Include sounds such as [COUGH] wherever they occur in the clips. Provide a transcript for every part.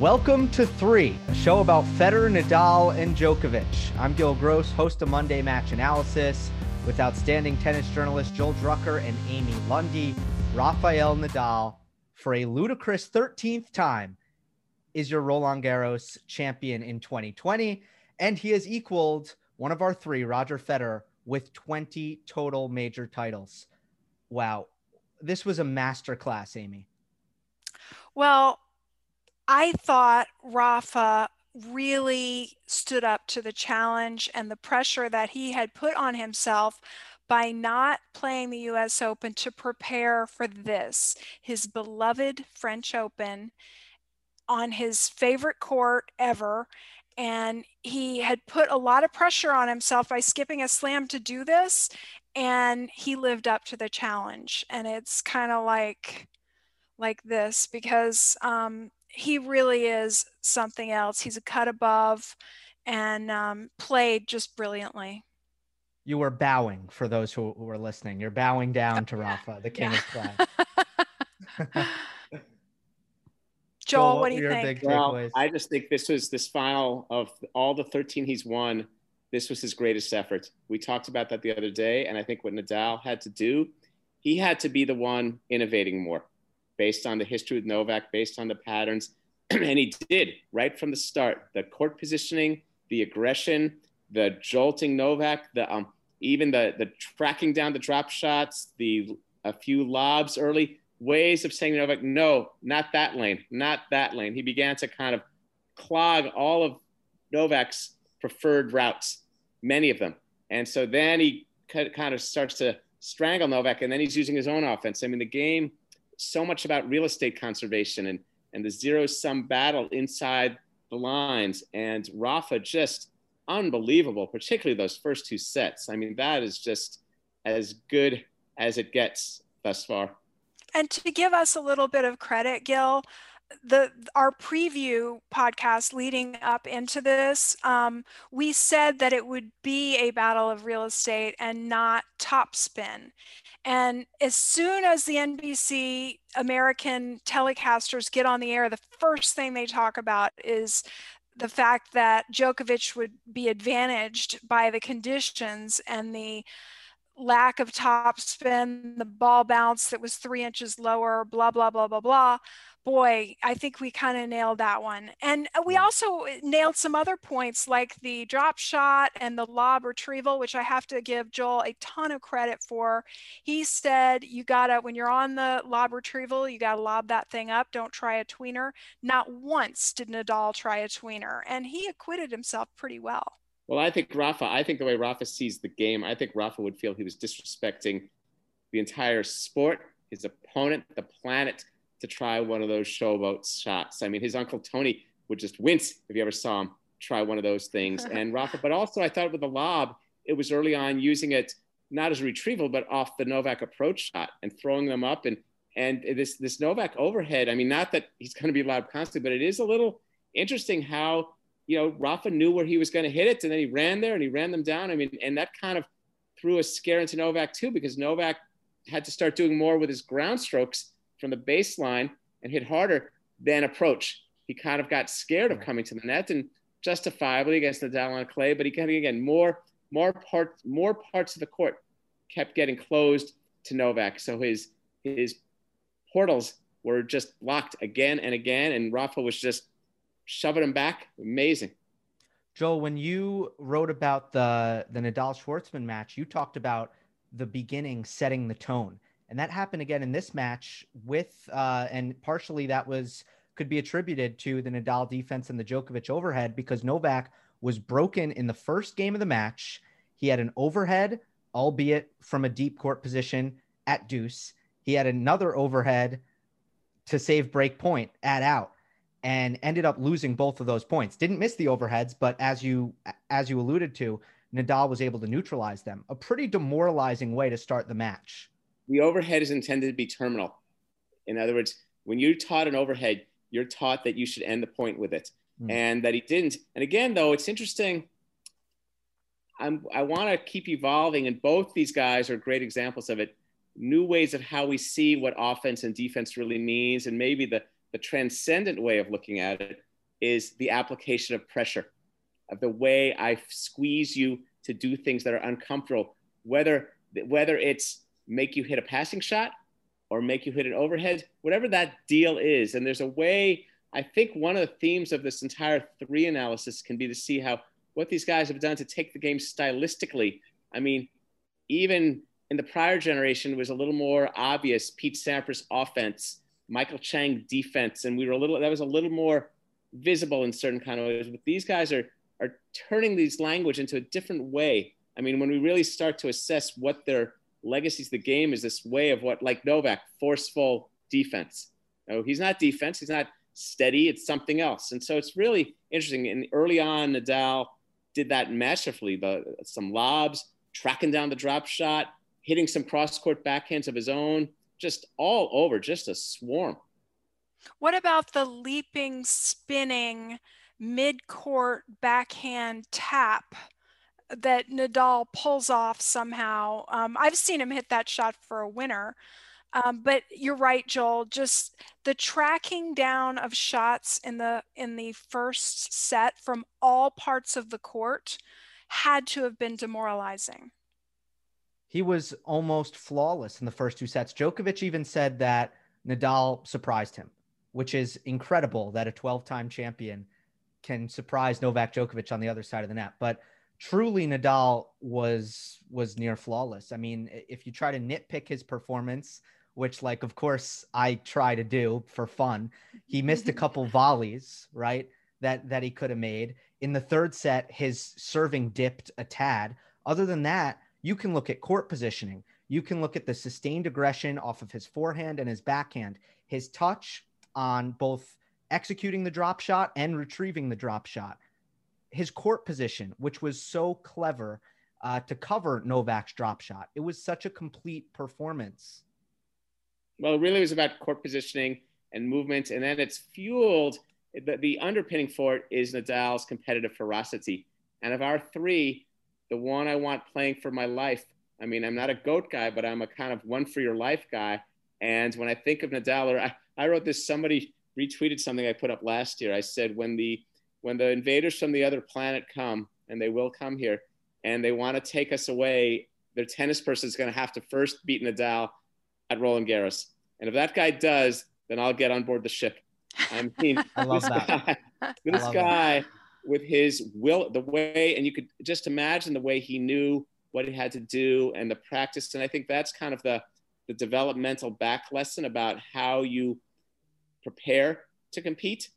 Welcome to Three, a show about Federer, Nadal, and Djokovic. I'm Gil Gross, host of Monday Match Analysis, with outstanding tennis journalist Joel Drucker and Amy Lundy. Rafael Nadal, for a ludicrous 13th time, is your Roland Garros champion in 2020, and he has equaled one of our three, Roger Federer, with 20 total major titles. Wow, this was a masterclass, Amy. Well, I thought Rafa really stood up to the challenge and the pressure that he had put on himself by not playing the US Open to prepare for this, his beloved French Open on his favorite court ever. And he had put a lot of pressure on himself by skipping a slam to do this. And he lived up to the challenge. And it's kind of like, like this because um, he really is something else. He's a cut above and um, played just brilliantly. You were bowing for those who, who were listening. You're bowing down to [LAUGHS] Rafa, the king yeah. of clay. [LAUGHS] Joel, what, what do you think? well, I just think this was this final of all the 13 he's won. This was his greatest effort. We talked about that the other day, and I think what Nadal had to do, he had to be the one innovating more based on the history with Novak, based on the patterns. [CLEARS THROAT] and he did right from the start. The court positioning, the aggression, the jolting Novak, the um, even the the tracking down the drop shots, the a few lobs early, ways of saying Novak, no, not that lane, not that lane. He began to kind of clog all of Novak's preferred routes, many of them. And so then he kind of starts to strangle Novak, and then he's using his own offense. I mean, the game so much about real estate conservation and, and the zero sum battle inside the lines. And Rafa just unbelievable, particularly those first two sets. I mean, that is just as good as it gets thus far. And to give us a little bit of credit, Gil, the our preview podcast leading up into this, um, we said that it would be a battle of real estate and not topspin. And as soon as the NBC American telecasters get on the air, the first thing they talk about is the fact that Djokovic would be advantaged by the conditions and the lack of topspin, the ball bounce that was three inches lower, blah, blah, blah, blah, blah boy, I think we kind of nailed that one. And uh, we also uh, nailed some other points like the drop shot and the lob retrieval, which I have to give Joel a ton of credit for. He said, you gotta, when you're on the lob retrieval, you gotta lob that thing up. Don't try a tweener. Not once did Nadal try a tweener, and he acquitted himself pretty well. Well, I think Rafa, I think the way Rafa sees the game, I think Rafa would feel he was disrespecting the entire sport, his opponent, the planet to try one of those showboat shots. I mean, his uncle Tony would just wince if you ever saw him try one of those things. [LAUGHS] and Rafa, but also I thought with the lob, it was early on using it not as a retrieval, but off the Novak approach shot and throwing them up. And and this this Novak overhead. I mean, not that he's going to be loud constantly, but it is a little interesting how you know Rafa knew where he was going to hit it, and then he ran there and he ran them down. I mean, and that kind of threw a scare into Novak too, because Novak had to start doing more with his ground strokes from the baseline and hit harder than approach. He kind of got scared of coming to the net and justifiably against Nadal on clay, but he kind of again more more parts more parts of the court kept getting closed to Novak. So his his portals were just blocked again and again, and Rafa was just shoving him back. Amazing. Joel, when you wrote about the the Nadal Schwartzman match, you talked about the beginning setting the tone. And that happened again in this match with, uh, and partially that was could be attributed to the Nadal defense and the Djokovic overhead because Novak was broken in the first game of the match. He had an overhead, albeit from a deep court position at deuce. He had another overhead to save break point at out. and ended up losing both of those points. Didn't miss the overheads, but as you as you alluded to, Nadal was able to neutralize them. A pretty demoralizing way to start the match. The overhead is intended to be terminal. In other words, when you're taught an overhead, you're taught that you should end the point with it, mm. and that he didn't. And again, though, it's interesting. I'm, I want to keep evolving, and both these guys are great examples of it. New ways of how we see what offense and defense really means, and maybe the the transcendent way of looking at it is the application of pressure, of the way I squeeze you to do things that are uncomfortable, whether whether it's make you hit a passing shot or make you hit an overhead, whatever that deal is. And there's a way, I think one of the themes of this entire three analysis can be to see how what these guys have done to take the game stylistically. I mean, even in the prior generation was a little more obvious. Pete Sampras offense Michael Chang defense, and we were a little that was a little more visible in certain kind of ways. But these guys are are turning these language into a different way. I mean, when we really start to assess what their legacies the game is this way of what like Novak, forceful defense. No, he's not defense, he's not steady, it's something else. And so it's really interesting. And early on, Nadal did that masterfully, the some lobs, tracking down the drop shot, hitting some cross court backhands of his own just all over, just a swarm. What about the leaping, spinning, mid court backhand tap that Nadal pulls off somehow? Um, I've seen him hit that shot for a winner. Um, but you're right, Joel. Just the tracking down of shots in the in the first set from all parts of the court had to have been demoralizing he was almost flawless in the first two sets. Djokovic even said that Nadal surprised him, which is incredible that a 12 time champion can surprise Novak Djokovic on the other side of the net. But truly Nadal was was near flawless. I mean, if you try to nitpick his performance, which like of course I try to do for fun, he missed a [LAUGHS] couple volleys, right? That that he could have made. In the third set, his serving dipped a tad. Other than that, you can look at court positioning. You can look at the sustained aggression off of his forehand and his backhand, his touch on both executing the drop shot and retrieving the drop shot, his court position, which was so clever uh, to cover Novak's drop shot. It was such a complete performance. Well, it really was about court positioning and movement, and then it's fueled. The, the underpinning for it is Nadal's competitive ferocity. And of our three, the one I want playing for my life. I mean, I'm not a goat guy, but I'm a kind of one for your life guy. And when I think of Nadal, or I, I wrote this, somebody retweeted something I put up last year. I said, when the when the invaders from the other planet come, and they will come here, and they want to take us away, their tennis person is going to have to first beat Nadal at Roland Garros. And if that guy does, then I'll get on board the ship. I mean, [LAUGHS] I love this that. Guy, this guy that with his will, the way, and you could just imagine the way he knew what he had to do and the practice. And I think that's kind of the, the developmental back lesson about how you prepare to compete.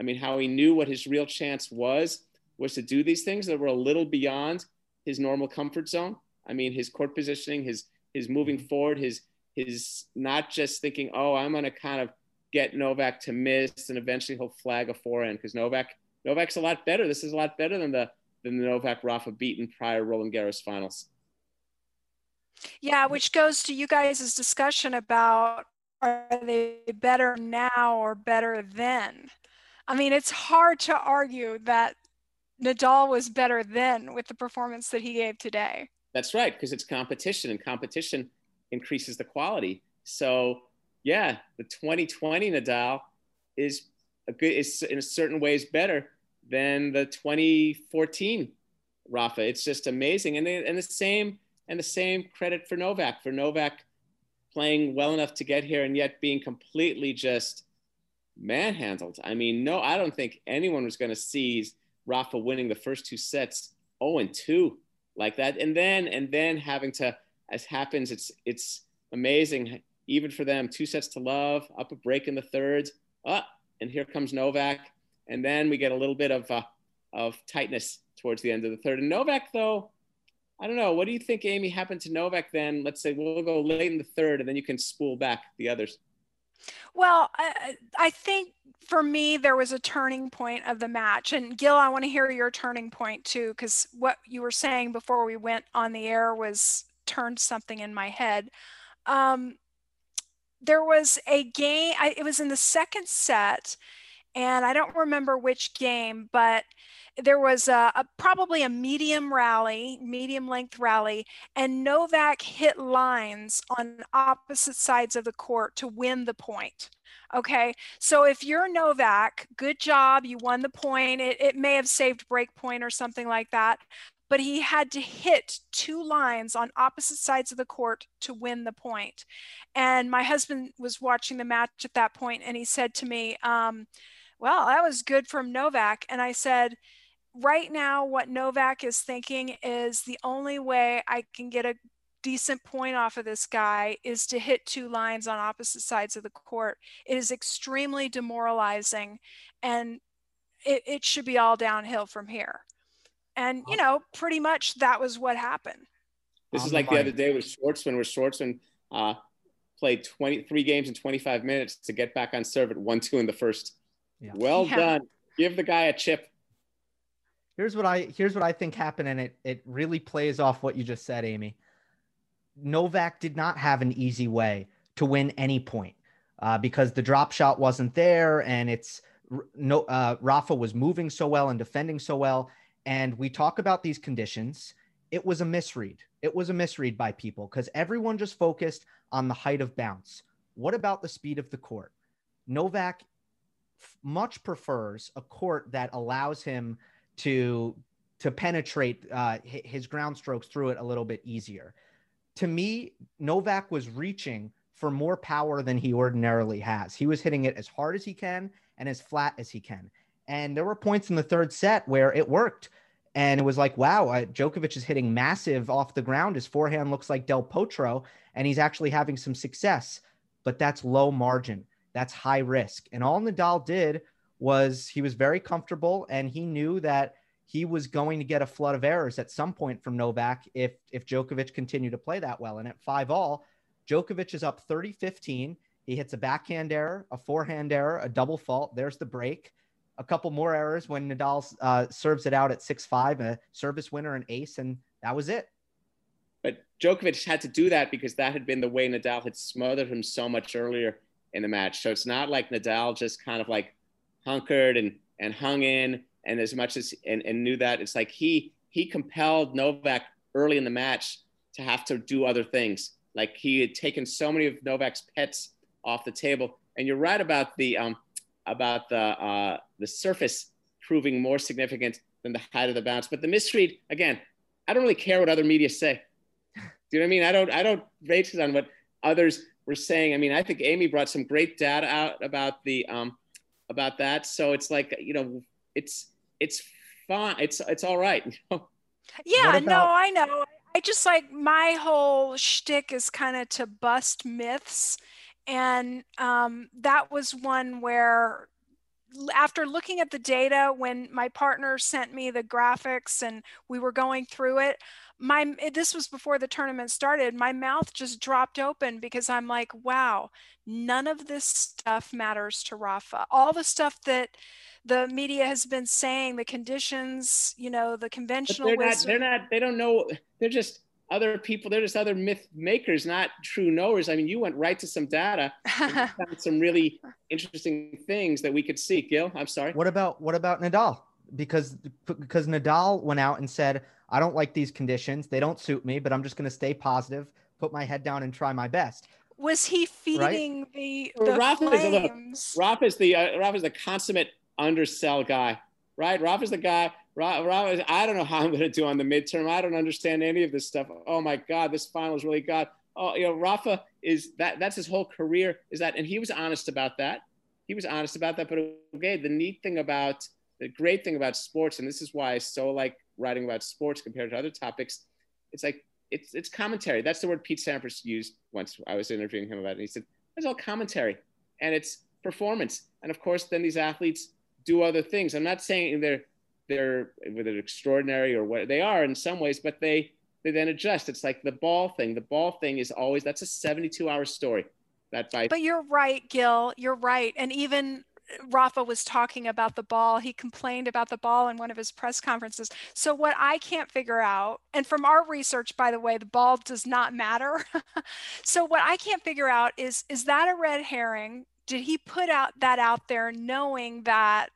I mean, how he knew what his real chance was, was to do these things that were a little beyond his normal comfort zone. I mean, his court positioning, his, his moving mm-hmm. forward, his, his not just thinking, oh, I'm going to kind of get Novak to miss and eventually he'll flag a forehand because Novak Novak's a lot better. This is a lot better than the than the Novak Rafa beaten prior Roland Garros finals. Yeah, which goes to you guys' discussion about are they better now or better then? I mean, it's hard to argue that Nadal was better then with the performance that he gave today. That's right, because it's competition and competition increases the quality. So, yeah, the 2020 Nadal is a good is in certain ways better than the 2014 Rafa. It's just amazing. And, and the same and the same credit for Novak for Novak playing well enough to get here and yet being completely just manhandled. I mean, no, I don't think anyone was going to see Rafa winning the first two sets 0 and 2 like that. And then and then having to as happens, it's it's amazing even for them. Two sets to love, up a break in the third. Ah, and here comes Novak and then we get a little bit of uh, of tightness towards the end of the third. And Novak, though, I don't know. What do you think, Amy, happened to Novak then? Let's say we'll go late in the third, and then you can spool back the others. Well, I, I think for me, there was a turning point of the match. And Gil, I want to hear your turning point too, because what you were saying before we went on the air was turned something in my head. Um, there was a game, I, it was in the second set, and I don't remember which game, but there was a, a, probably a medium rally, medium length rally, and Novak hit lines on opposite sides of the court to win the point. Okay, so if you're Novak, good job, you won the point. It, it may have saved break point or something like that, but he had to hit two lines on opposite sides of the court to win the point. And my husband was watching the match at that point, and he said to me, um, "Well, that was good from Novak." And I said right now, what Novak is thinking is the only way I can get a decent point off of this guy is to hit two lines on opposite sides of the court. It is extremely demoralizing and it, it should be all downhill from here. And, you know, pretty much that was what happened. This is like the other day with Schwartzman, where Schwartzman uh, played 23 games in 25 minutes to get back on serve at 1 2 in the first. Yeah. Well yeah. done. Give the guy a chip here's what I here's what I think happened, and it it really plays off what you just said, Amy. Novak did not have an easy way to win any point uh, because the drop shot wasn't there, and it's no uh, Rafa was moving so well and defending so well. And we talk about these conditions. It was a misread. It was a misread by people because everyone just focused on the height of bounce. What about the speed of the court? Novak f- much prefers a court that allows him to to penetrate uh, his ground strokes through it a little bit easier. To me, Novak was reaching for more power than he ordinarily has. He was hitting it as hard as he can and as flat as he can. And there were points in the third set where it worked. And it was like, wow, uh, Djokovic is hitting massive off the ground. His forehand looks like Del Potro, and he's actually having some success. But that's low margin. That's high risk. And all Nadal did was he was very comfortable and he knew that he was going to get a flood of errors at some point from Novak if if Djokovic continued to play that well. And at five all, Djokovic is up 30-15. He hits a backhand error, a forehand error, a double fault. There's the break. A couple more errors when Nadal uh, serves it out at 6-5, a service winner, an ace, and that was it. But Djokovic had to do that because that had been the way Nadal had smothered him so much earlier in the match. So it's not like Nadal just kind of like hunkered and and hung in and as much as and, and knew that it's like he he compelled Novak early in the match to have to do other things. Like he had taken so many of Novak's pets off the table. And you're right about the um, about the uh, the surface proving more significant than the height of the bounce. But the misread again, I don't really care what other media say. Do you know what I mean? I don't I don't rate on what others were saying. I mean, I think Amy brought some great data out about the um, about that. So it's like you know, it's it's fine. It's it's all right. yeah, about- no, I know. I just like my whole shtick is kind of to bust myths, and um, that was one where after looking at the data when my partner sent me the graphics and we were going through it my eh, this was before the tournament started my mouth just dropped open because i'm like wow none of this stuff matters to rafa. All the stuff that the media has been saying the conditions you know the conventional they're not, they're not they don't know they're just other people they're just other myth makers not true knowers. I mean you went right to some data [LAUGHS] some really interesting things that we could see. Gil i'm sorry. What about what about nadal because because nadal went out and said I don't like these conditions. They don't suit me, but I'm just going to stay positive, put my head down, and try my best. Was he feeding right? the, the Rafa flames? Is, Rafa is the uh, Rafa is the consummate undersell guy, right? Rafa is the guy. Rafa, is, I don't know how I'm going to do on the midterm. I don't understand any of this stuff. Oh my God, this final is really got. Oh, you know, Rafa is that. That's his whole career. Is that, and he was honest about that. He was honest about that. But okay, the neat thing about the great thing about sports, and this is why I so like writing about sports compared to other topics, it's like it's it's commentary. That's the word Pete Sampras used once I was interviewing him about it. And he said, "It's all commentary, and it's performance." And of course, then these athletes do other things. I'm not saying they're they're whether extraordinary or what they are in some ways, but they they then adjust. It's like the ball thing. The ball thing is always that's a 72 hour story. that fight. But you're right, Gil. You're right. And even Rafa was talking about the ball. He complained about the ball in one of his press conferences. So, what I can't figure out, and from our research, by the way, the ball does not matter. [LAUGHS] so, what I can't figure out is is that a red herring? Did he put out that out there knowing that,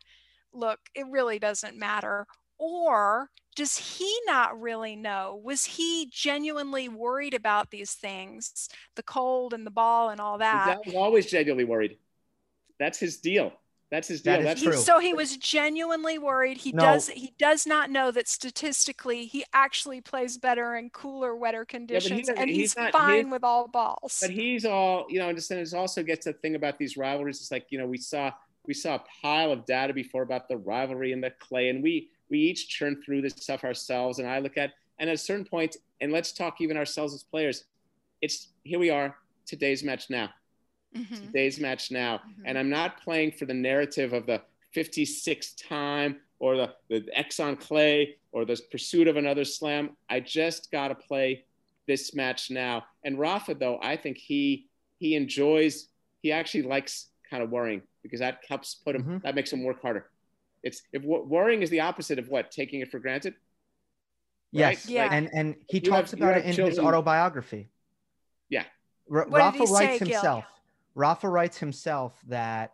look, it really doesn't matter? Or does he not really know? Was he genuinely worried about these things, the cold and the ball and all that? He was always genuinely worried. That's his deal. That's his deal. That is That's true. So he was genuinely worried. He No. does he does not know that statistically he actually plays better in cooler, wetter conditions, doesn't- and he's he's, not- fine he's- with all balls. but he's all you know and just and it also gets the thing about these rivalries it's like you know we saw we saw a pile of data before about the rivalry and the clay and we we each churn through this stuff ourselves and i look at and at a certain point and let's talk even ourselves as players it's here we are today's match now Mhm. today's match now Mhm. and i'm not playing for the narrative of the 56th time or the, the X on clay or the pursuit of another slam i just got to play this match now and rafa though i think he he enjoys he actually likes kind of worrying because that helps put him Mhm. that makes him work harder it's if worrying is the opposite of what taking it for granted Yes, Yeah. and and he talks have- about it have in his autobiography. Yeah. R- Rafa he say, writes Gil? Himself. Rafa writes himself that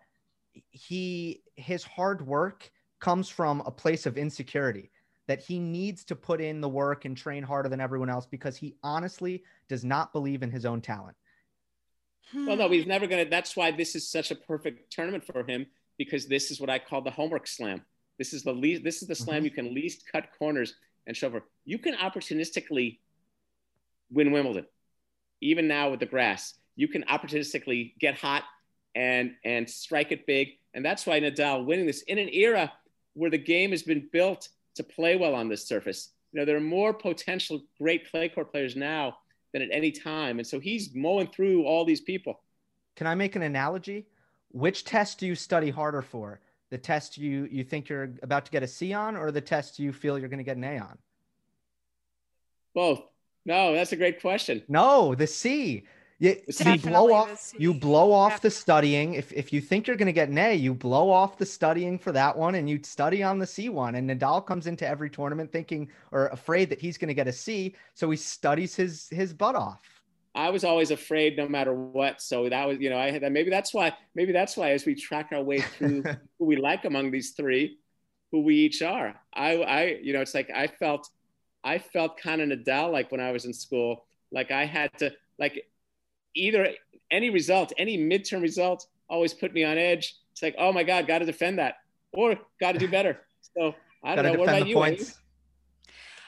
he his hard work comes from a place of insecurity that he needs to put in the work and train harder than everyone else because he honestly does not believe in his own talent. Well, no, he's never going to. That's why this is such a perfect tournament for him because this is what I call the homework slam. This is the least. This is the slam Mhm. you can least cut corners and shove. over. You can opportunistically win Wimbledon, even now with the grass. You can opportunistically get hot and and strike it big, and that's why Nadal winning this in an era where the game has been built to play well on this surface. You know, there are more potential great clay court players now than at any time, and so he's mowing through all these people. Can I make an analogy? Which test do you study harder for? The test you you think you're about to get a C on, or the test you feel you're going to get an A on? Both. No, that's a great question. No, the C. You, The you blow off. You blow off Yeah. the studying. If if you think you're going to get an A, you blow off the studying for that one, and you study on the C one. And Nadal comes into every tournament thinking or afraid that he's going to get a C, so he studies his his butt off. I was always afraid no matter what. So that was, you know, I had that. Maybe that's why, maybe that's why as we track our way through [LAUGHS] who we like among these three, who we each are. I, I, you know, it's like I felt, I felt kind of Nadal like when I was in school. Like I had to, like either any result, any midterm result always put me on edge. It's like, oh my God, got to defend that or got to do better. So I don't know. What defend about you? Points.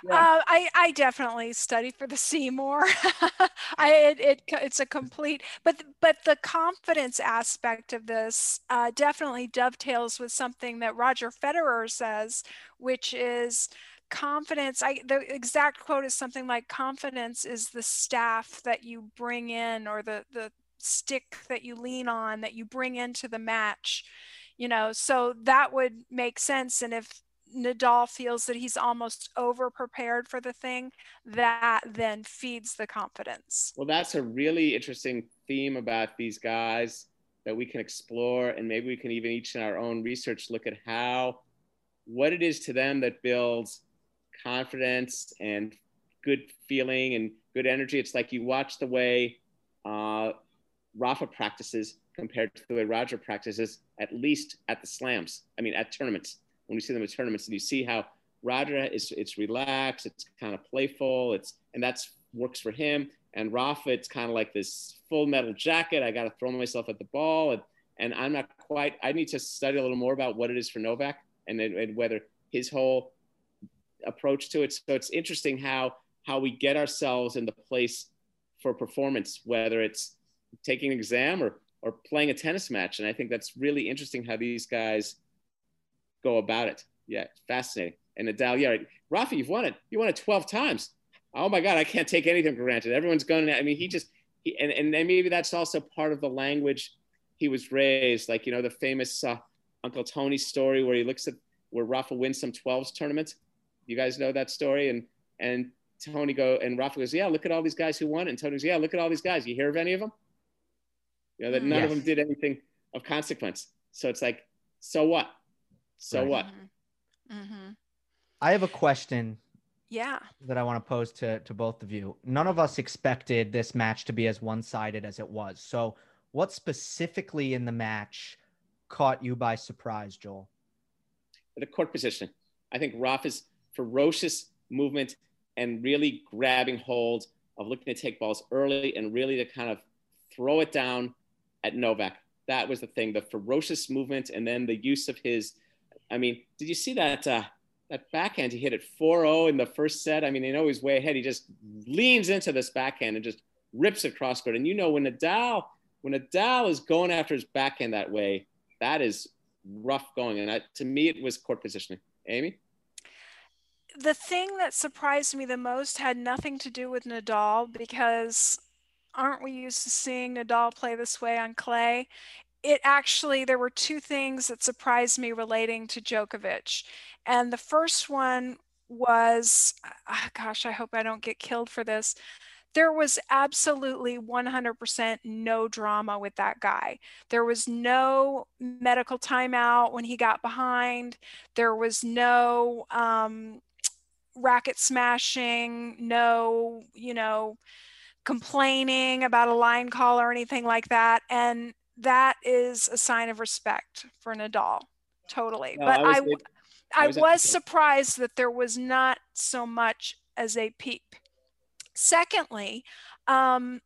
Yeah. Uh, I, I definitely study for the [LAUGHS] Seymour. [LAUGHS] I it, it it's a complete, but but the confidence aspect of this uh, definitely dovetails with something that Roger Federer says, which is confidence. I the exact quote is something like confidence is the staff that you bring in or the the stick that you lean on that you bring into the match. You know, so that would make sense. And if Nadal feels that he's almost over prepared for the thing, that then feeds the confidence. Well, that's a really interesting theme about these guys that we can explore, and maybe we can even each in our own research look at how what it is to them that builds confidence and good feeling and good energy. It's like you watch the way uh, Rafa practices compared to the way Roger practices, at least at the slams. I mean, at tournaments. When you see them at tournaments, and you see how Roger is it's relaxed, it's kind of playful, it's and that's works for him. And Rafa, it's kind of like this full metal jacket. I got to throw myself at the ball, and, and I'm not quite. I need to study a little more about what it is for Novak and, and whether his whole approach to it. So it's interesting how how we get ourselves in the place for performance, whether it's taking an exam or or playing a tennis match. And I think that's really interesting how these guys go about it. Yeah, fascinating. And Nadal, yeah. Rafa, you've won it. You won it 12 times. Oh my God, I can't take anything for granted. Everyone's going. I mean, he just he, and, and maybe that's also part of the language he was raised. Like you know the famous uh, Uncle Tony story where he looks at where Rafa wins some 12s tournament. You guys know that story, and and Tony go and Rafa goes, yeah, look at all these guys who won, and Tony goes, yeah, look at all these guys. You hear of any of them? You know that none Yes. of them did anything of consequence. So it's like, so what? So Right. what? hmm I have a question Yeah. that I want to pose to to both of you. None of us expected this match to be as one-sided as it was. So, what specifically in the match caught you by surprise, Joel? the court position. I think Rafa's ferocious movement and really grabbing hold of looking to take balls early and really to kind of throw it down at Novak. That was the thing, the ferocious movement and then the use of his. I mean, did you see that uh, that backhand he hit at 4-0 in the first set? I mean, you know he's way ahead. He just leans into this backhand and just rips it cross court. And you know when Nadal when Nadal is going after his backhand that way, that is rough going. And to me, it was court positioning. Amy? The thing that surprised me the most had nothing to do with Nadal because aren't we used to seeing Nadal play this way on clay? It actually, there were two things that surprised me relating to Djokovic. And the first one was, ah, gosh, I hope I don't get killed for this. There was absolutely 100% no drama with that guy. There was no medical timeout when he got behind. There was no, um, racket smashing, no, you know, complaining about a line call or anything like that. And that is a sign of respect for Nadal. Totally. No, but I was I, I, I was was, the same- surprised that there was not so much as a peep. Secondly, um,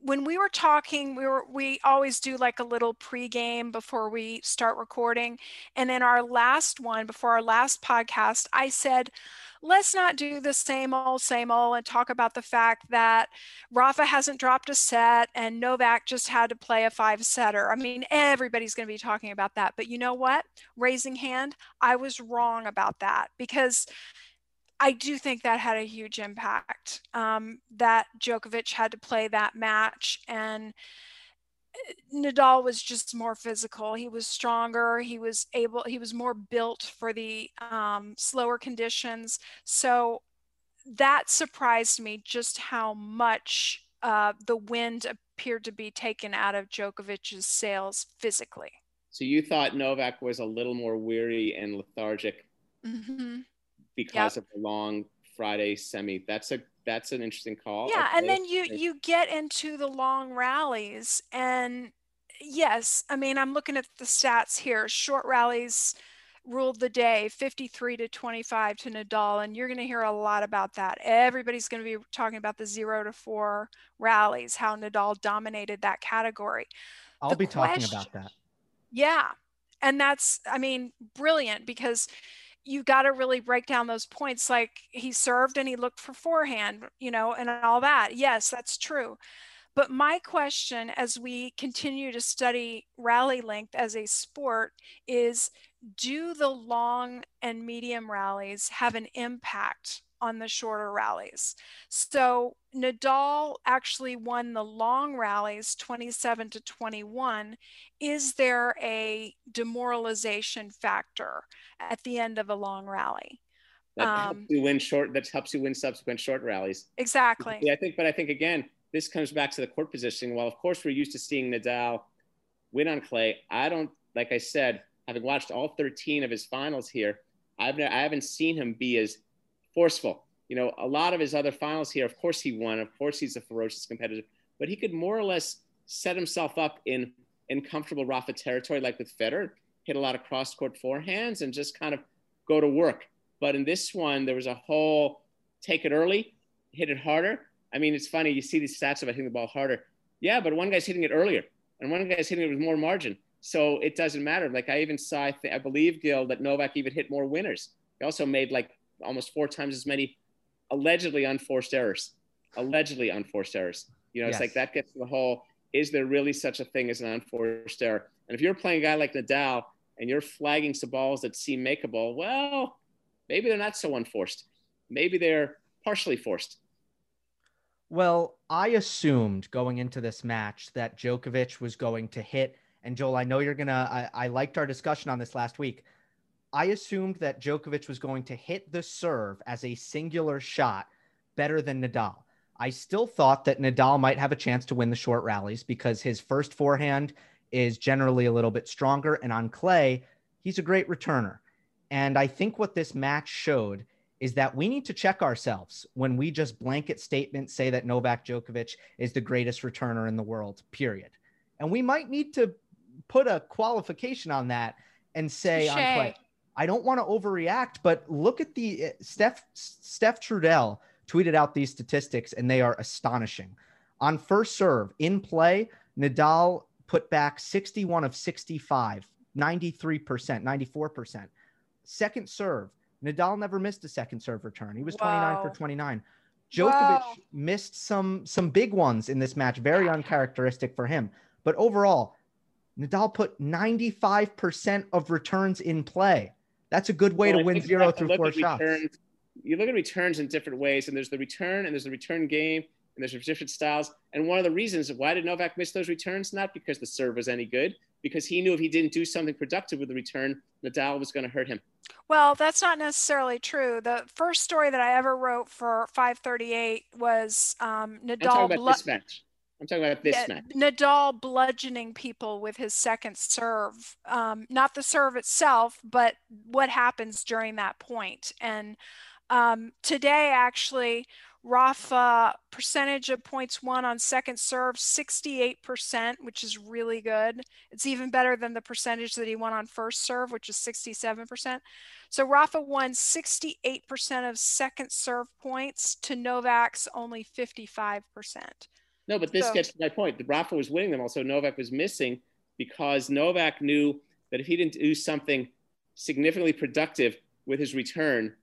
when we were talking, we were we always do like a little pregame before we start recording. And in our last one, before our last podcast, I said, let's not do the same old, same old and talk about the fact that Rafa hasn't dropped a set and Novak just had to play a five setter. I mean, everybody's going to be talking about that. But you know what? Raising hand, I was wrong about that because I do think that had a huge impact. Um, that Djokovic had to play that match, and Nadal was just more physical. He was stronger. He was able. He was more built for the um, slower conditions. So that surprised me just how much uh, the wind appeared to be taken out of Djokovic's sails physically. So you thought Novak was a little more weary and lethargic hmm because of the long Friday semi. That's a that's an interesting call. Yeah, and then you you get into the long rallies and yes, I mean I'm looking at the stats here. Short rallies ruled the day 53 to 25 to Nadal and you're going to hear a lot about that. Everybody's going to be talking about the 0 to 4 rallies, how Nadal dominated that category. I'll The be talking about that. Yeah. And that's, I mean, brilliant because you got to really break down those points. Like he served and he looked for forehand, you know, and all that. Yes, that's true. But my question as we continue to study rally length as a sport is do the long and medium rallies have an impact on the shorter rallies? So Nadal actually won the long rallies 27 to 21 is there a demoralization factor at the end of a long rally? that um, helps you win short. That helps you win subsequent short rallies. Exactly. Yeah, I think, but I think again, this comes back to the court positioning. While of course we're used to seeing Nadal win on clay, I don't. Like I said, having watched all 13 of his finals here, I've I haven't seen him be as forceful. You know, a lot of his other finals here, of course he won. Of course he's a ferocious competitor, but he could more or less set himself up in in comfortable Rafa territory, like with Federer, hit a lot of cross court forehands and just kind of go to work. But in this one, there was a whole take it early, hit it harder. I mean, it's funny. You see these stats about hitting the ball harder. Yeah, but one guy's hitting it earlier, and one guy's hitting it with more margin. So it doesn't matter. Like I even saw, I, th- I believe, Gil, that Novak even hit more winners. He also made like almost four times as many allegedly unforced errors. Allegedly unforced errors. You know, it's Yes. like that gets to the whole is there really such a thing as an unforced error? And if you're playing a guy like Nadal and you're flagging some balls that seem makeable, well, maybe they're not so unforced. Maybe they're partially forced. Well, I assumed going into this match that Djokovic was going to hit. And Joel, I know you're gonna. I, I liked our discussion on this last week. I assumed that Djokovic was going to hit the serve as a singular shot better than Nadal. I still thought that Nadal might have a chance to win the short rallies because his first forehand is generally a little bit stronger. And on clay, he's a great returner. And I think what this match showed is that we need to check ourselves when we just blanket statement say that Novak Djokovic is the greatest returner in the world, period. And we might need to put a qualification on that and say on clay, I don't want to overreact, but look at the uh, Steph Steph Trudell tweeted out these statistics and they are astonishing. On first serve in play, Nadal put back 61 of 65, 93%, 94%. Second serve, Nadal never missed a second serve return. He was 29 for 29. Djokovic missed some some big ones in this match, very uncharacteristic for him. But overall, Nadal put 95% of returns in play. That's a good way well, to win zero through four shots. Returns. You look at returns in different ways, and there's the return, and there's the return game, and there's different styles. And one of the reasons why did Novak miss those returns? Not because the serve was any good, because he knew if he didn't do something productive with the return, Nadal was going to hurt him. Well, that's not necessarily true. The first story that I ever wrote for 538 was um, Nadal. I'm talking about this match. I'm talking about this yeah, match. Nadal bludgeoning people with his second serve. Um, not the serve itself, but what happens during that point. And um, today, actually, Rafa percentage of points won on second serve 68%, which is really good. It's even better than the percentage that he won on first serve, which is 67%. So Rafa won 68% of second serve points to Novak's only 55%. No, but this so, gets to my point. The Rafa was winning them. Also, Novak was missing because Novak knew that if he didn't do something significantly productive with his return,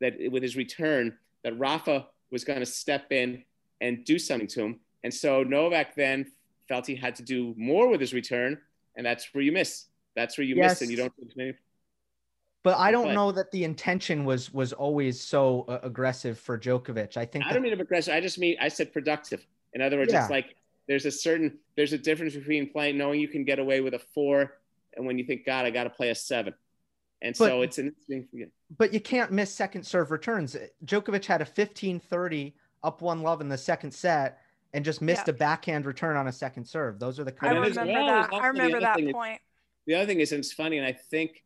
that with his return, that Rafa was going to step in and do something to him. And so Novak then felt he had to do more with his return, and that's where you miss. That's where you yes. miss, and you don't. But I don't know that the intention was was always so uh, aggressive for Djokovic. I think I don't mean aggressive. I just mean I said productive. In other words, yeah. it's like there's a certain there's a difference between playing knowing you can get away with a four, and when you think, God, I got to play a seven. And but, so it's an interesting. But you can't miss second serve returns. Djokovic had a 15-30 up one love in the second set and just missed yeah. a backhand return on a second serve. Those are the kind I of remember well, that. I remember that point. Is, the other thing is, and it's funny, and I think,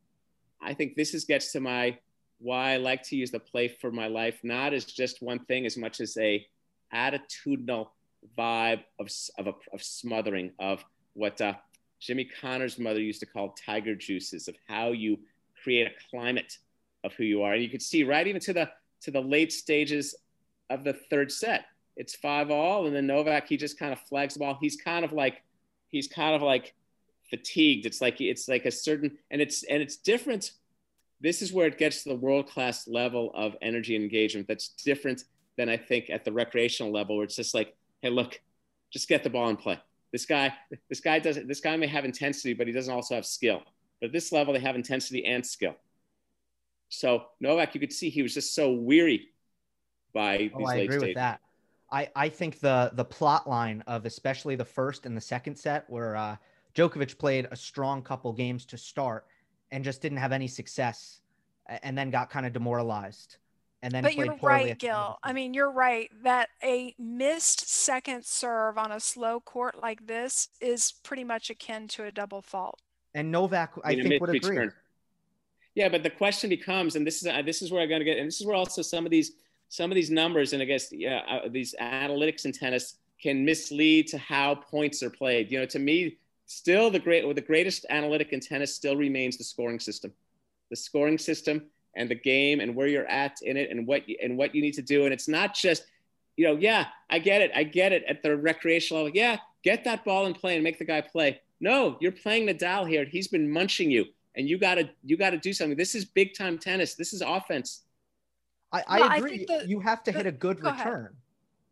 I think this is gets to my why I like to use the play for my life, not as just one thing, as much as a attitudinal vibe of of, a, of smothering of what uh, Jimmy Connors' mother used to call tiger juices of how you create a climate of who you are. And you could see right even to the to the late stages of the third set. It's five all, and then Novak he just kind of flags the ball. He's kind of like he's kind of like fatigued. It's like it's like a certain and it's and it's different. This is where it gets to the world class level of energy engagement. That's different than I think at the recreational level, where it's just like, hey, look, just get the ball and play. This guy, this guy doesn't. This guy may have intensity, but he doesn't also have skill. But at this level, they have intensity and skill. So Novak, you could see he was just so weary by oh, these I late agree stages. with that. I, I think the the plot line of especially the first and the second set where uh, Djokovic played a strong couple games to start and just didn't have any success and then got kind of demoralized and then but you're right gil i mean you're right that a missed second serve on a slow court like this is pretty much akin to a double fault and Novak, I, I think, would agree. Yeah, but the question becomes, and this is uh, this is where I'm going to get, and this is where also some of these some of these numbers, and I guess yeah, uh, these analytics in tennis can mislead to how points are played. You know, to me, still the great, well, the greatest analytic in tennis still remains the scoring system, the scoring system, and the game, and where you're at in it, and what you, and what you need to do. And it's not just, you know, yeah, I get it, I get it at the recreational level. Yeah, get that ball and play and make the guy play. No, you're playing Nadal here. He's been munching you, and you gotta you gotta do something. This is big time tennis. This is offense. I, I well, agree. I the, you have to the, hit a good return. Ahead.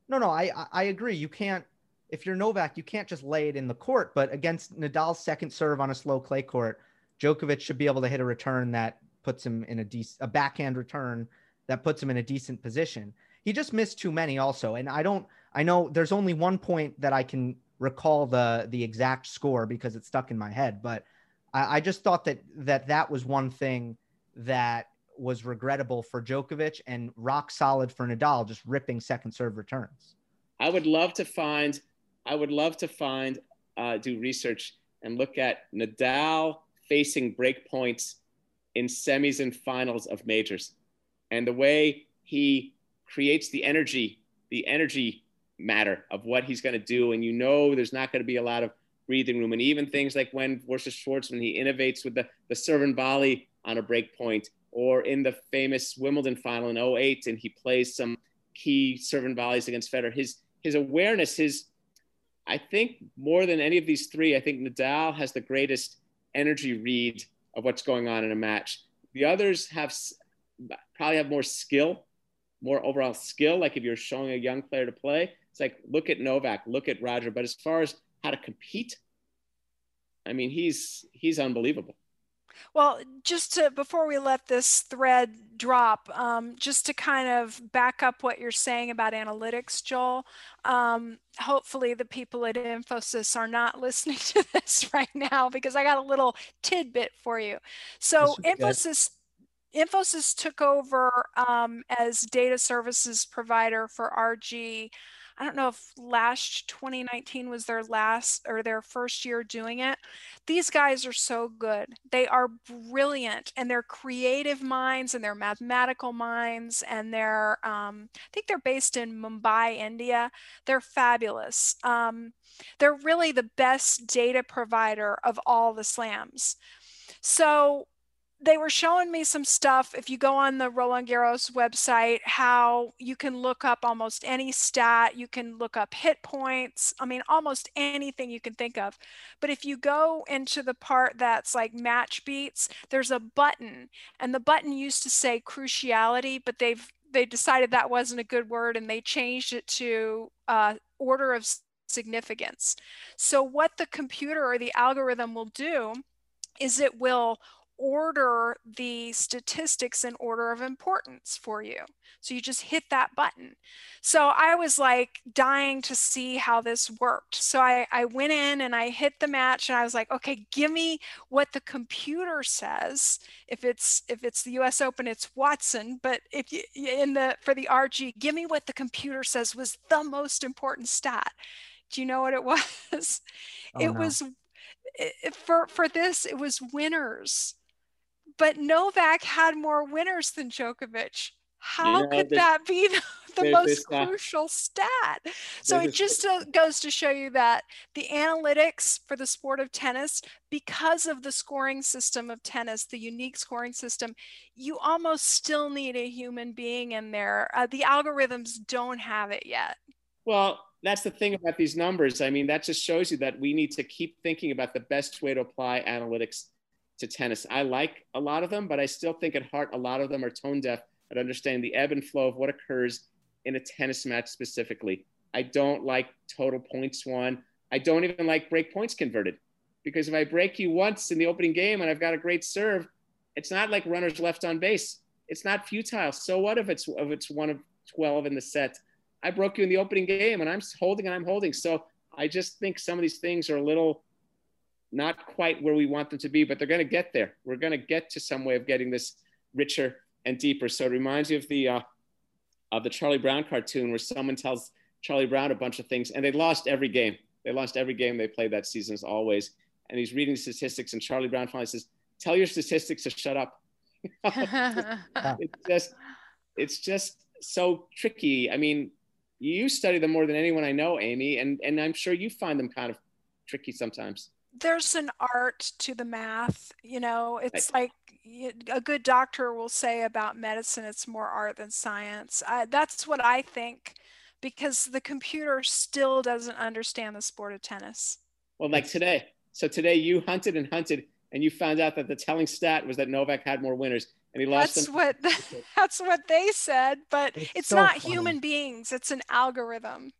No, no, I I agree. You can't if you're Novak, you can't just lay it in the court. But against Nadal's second serve on a slow clay court, Djokovic should be able to hit a return that puts him in a decent a backhand return that puts him in a decent position. He just missed too many also, and I don't. I know there's only one point that I can recall the the exact score because it's stuck in my head. But I, I just thought that that that was one thing that was regrettable for Djokovic and rock solid for Nadal, just ripping second serve returns. I would love to find, I would love to find, uh, do research and look at Nadal facing break points in semis and finals of majors and the way he creates the energy, the energy matter of what he's going to do. And you know, there's not going to be a lot of breathing room. And even things like when versus Schwartzman, he innovates with the, the serve and volley on a break point, or in the famous Wimbledon final in 08, and he plays some key serve and volleys against Federer. His, his awareness, his, I think more than any of these three, I think Nadal has the greatest energy read of what's going on in a match. The others have probably have more skill, more overall skill. Like if you're showing a young player to play, it's like look at Novak, look at Roger. But as far as how to compete, I mean, he's he's unbelievable. Well, just to before we let this thread drop, um, just to kind of back up what you're saying about analytics, Joel. Um, hopefully, the people at Infosys are not [LAUGHS] listening to this right now because I got a little tidbit for you. So, Infosys. Infosys took over um, as data services provider for RG I don't know if last 2019 was their last or their first year doing it. These guys are so good. They are brilliant and they're creative minds and they're mathematical minds and they're, um, I think they're based in Mumbai, India. They're fabulous. Um, they're really the best data provider of all the slams. So they were showing me some stuff. If you go on the Roland Garros website, how you can look up almost any stat, you can look up hit points. I mean, almost anything you can think of. But if you go into the part that's like match beats, there's a button, and the button used to say cruciality, but they've they decided that wasn't a good word, and they changed it to uh, order of significance. So what the computer or the algorithm will do is it will order the statistics in order of importance for you. So you just hit that button. So I was like dying to see how this worked. So I, I went in and I hit the match and I was like, okay, give me what the computer says. If it's if it's the US Open, it's Watson. But if you in the for the RG, give me what the computer says was the most important stat. Do you know what it [LAUGHS] was? Oh, it no. was for for this it was winners but Novak had more winners than Djokovic. How could that be [LAUGHS] the, the most crucial stat? So it just uh, goes to show you that the analytics for the sport of tennis, because of the scoring system of tennis, the unique scoring system, you almost still need a human being in there. Uh, the algorithms don't have it yet. Well, that's the thing about these numbers. I mean, that just shows you that we need to keep thinking about the best way to apply analytics to tennis. I like a lot of them, but I still think at heart a lot of them are tone deaf at understanding the ebb and flow of what occurs in a tennis match specifically. I don't like total points won. I don't even like break points converted because if I break you once in the opening game and I've got a great serve, it's not like runners left on base. It's not futile. So what if it's if it's one of 12 in the set? I broke you in the opening game and I'm holding and I'm holding. So I just think some of these things are a little not quite where we want them to be, but they're going to get there. We're going to get to some way of getting this richer and deeper. So it reminds you of the uh, of the Charlie Brown cartoon where someone tells Charlie Brown a bunch of things, and they lost every game. They lost every game they played that season, as always. And he's reading statistics, and Charlie Brown finally says, "Tell your statistics to shut up." [LAUGHS] [LAUGHS] it's just, it's just so tricky. I mean, you study them more than anyone I know, Amy, and and I'm sure you find them kind of tricky sometimes there's an art to the math you know it's like a good doctor will say about medicine it's more art than science I, that's what i think because the computer still doesn't understand the sport of tennis well like today so today you hunted and hunted and you found out that the telling stat was that novak had more winners and he lost that's them. what [LAUGHS] [LAUGHS] that's what they said but it's, it's so not funny. human beings it's an algorithm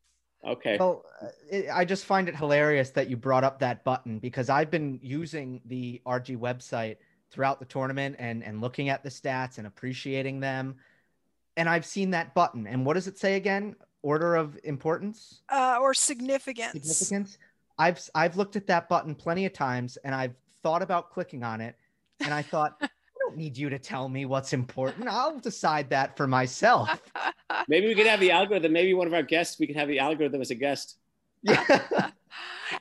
Okay. Well, uh, it, I just find it hilarious that you brought up that button because I've been using the RG website throughout the tournament and and looking at the stats and appreciating them. And I've seen that button. And what does it say again? Order of importance? Uh, or significance. Significance. I've I've looked at that button plenty of times and I've thought about clicking on it and I thought I [LAUGHS] don't don't need you to tell me what's important. I'll decide that for myself. [LAUGHS] maybe we could have the algorithm. Maybe one of our guests, we could have the algorithm as a guest. Yeah. [LAUGHS]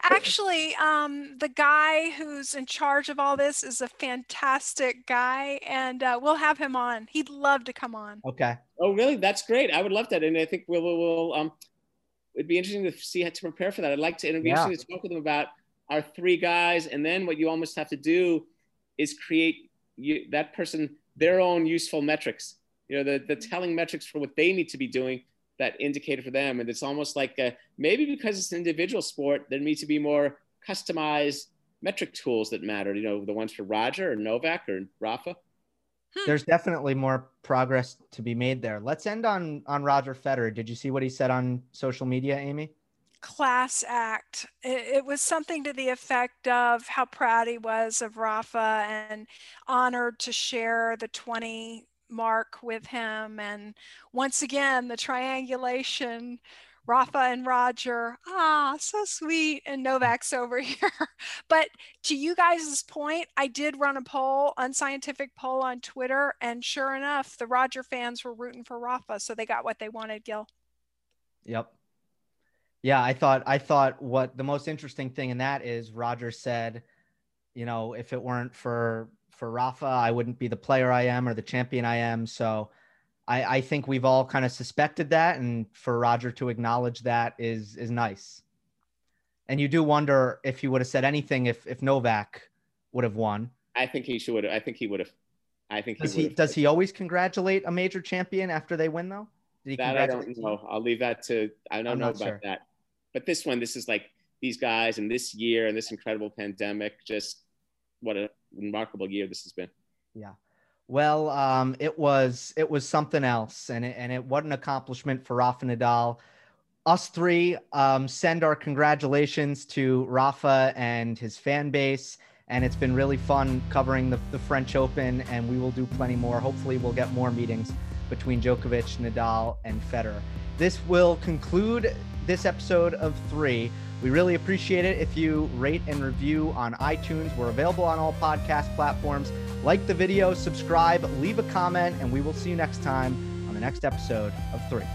Actually, um, the guy who's in charge of all this is a fantastic guy, and uh, we'll have him on. He'd love to come on. Okay. Oh, really? That's great. I would love that, and I think we'll, we'll, we'll um, it'd be interesting to see how to prepare for that. I'd like to. It'd Yeah. to talk with them about our three guys, and then what you almost have to do is create you, that person their own useful metrics. You know, the the telling metrics for what they need to be doing that indicator for them, and it's almost like uh maybe because it's an individual sport, there needs to be more customized metric tools that matter. You know, the ones for Roger or Novak or Rafa. There's definitely more progress to be made there. Let's end on on Roger Federer. Did you see what he said on social media, Amy? Class act. It, it was something to the effect of how proud he was of Rafa and honored to share the 20 mark with him. And once again, the triangulation. Rafa and Roger, ah, so sweet. And Novak's [LAUGHS] over here. but to you guys' point, I did run a poll, unscientific poll on Twitter. And sure enough, the Roger fans were rooting for Rafa. So they got what they wanted, Gil. Yep. Yeah, I thought I thought what the most interesting thing in that is Roger said, you know, if it weren't for for Rafa, I wouldn't be the player I am or the champion I am. So I, I think we've all kind of suspected that, and for Roger to acknowledge that is is nice. And you do wonder if he would have said anything if if Novak would have won. I think he should. I think he would have. I think Does he he does he always congratulate a major champion after they win though? Did he That I don't know. I'll leave that to. I don't I'm know about sure. that. But this one, this is like these guys and this year and this incredible pandemic. Just what a remarkable year this has been. Yeah. Well, um, it was it was something else, and it, and it what an accomplishment for Rafa Nadal. Us three um, send our congratulations to Rafa and his fan base, and it's been really fun covering the, the French Open, and we will do plenty more. Hopefully, we'll get more meetings between Djokovic, Nadal, and Federer. This will conclude this episode of three. We really appreciate it if you rate and review on iTunes. We're available on all podcast platforms. Like the video, subscribe, leave a comment, and we will see you next time on the next episode of three.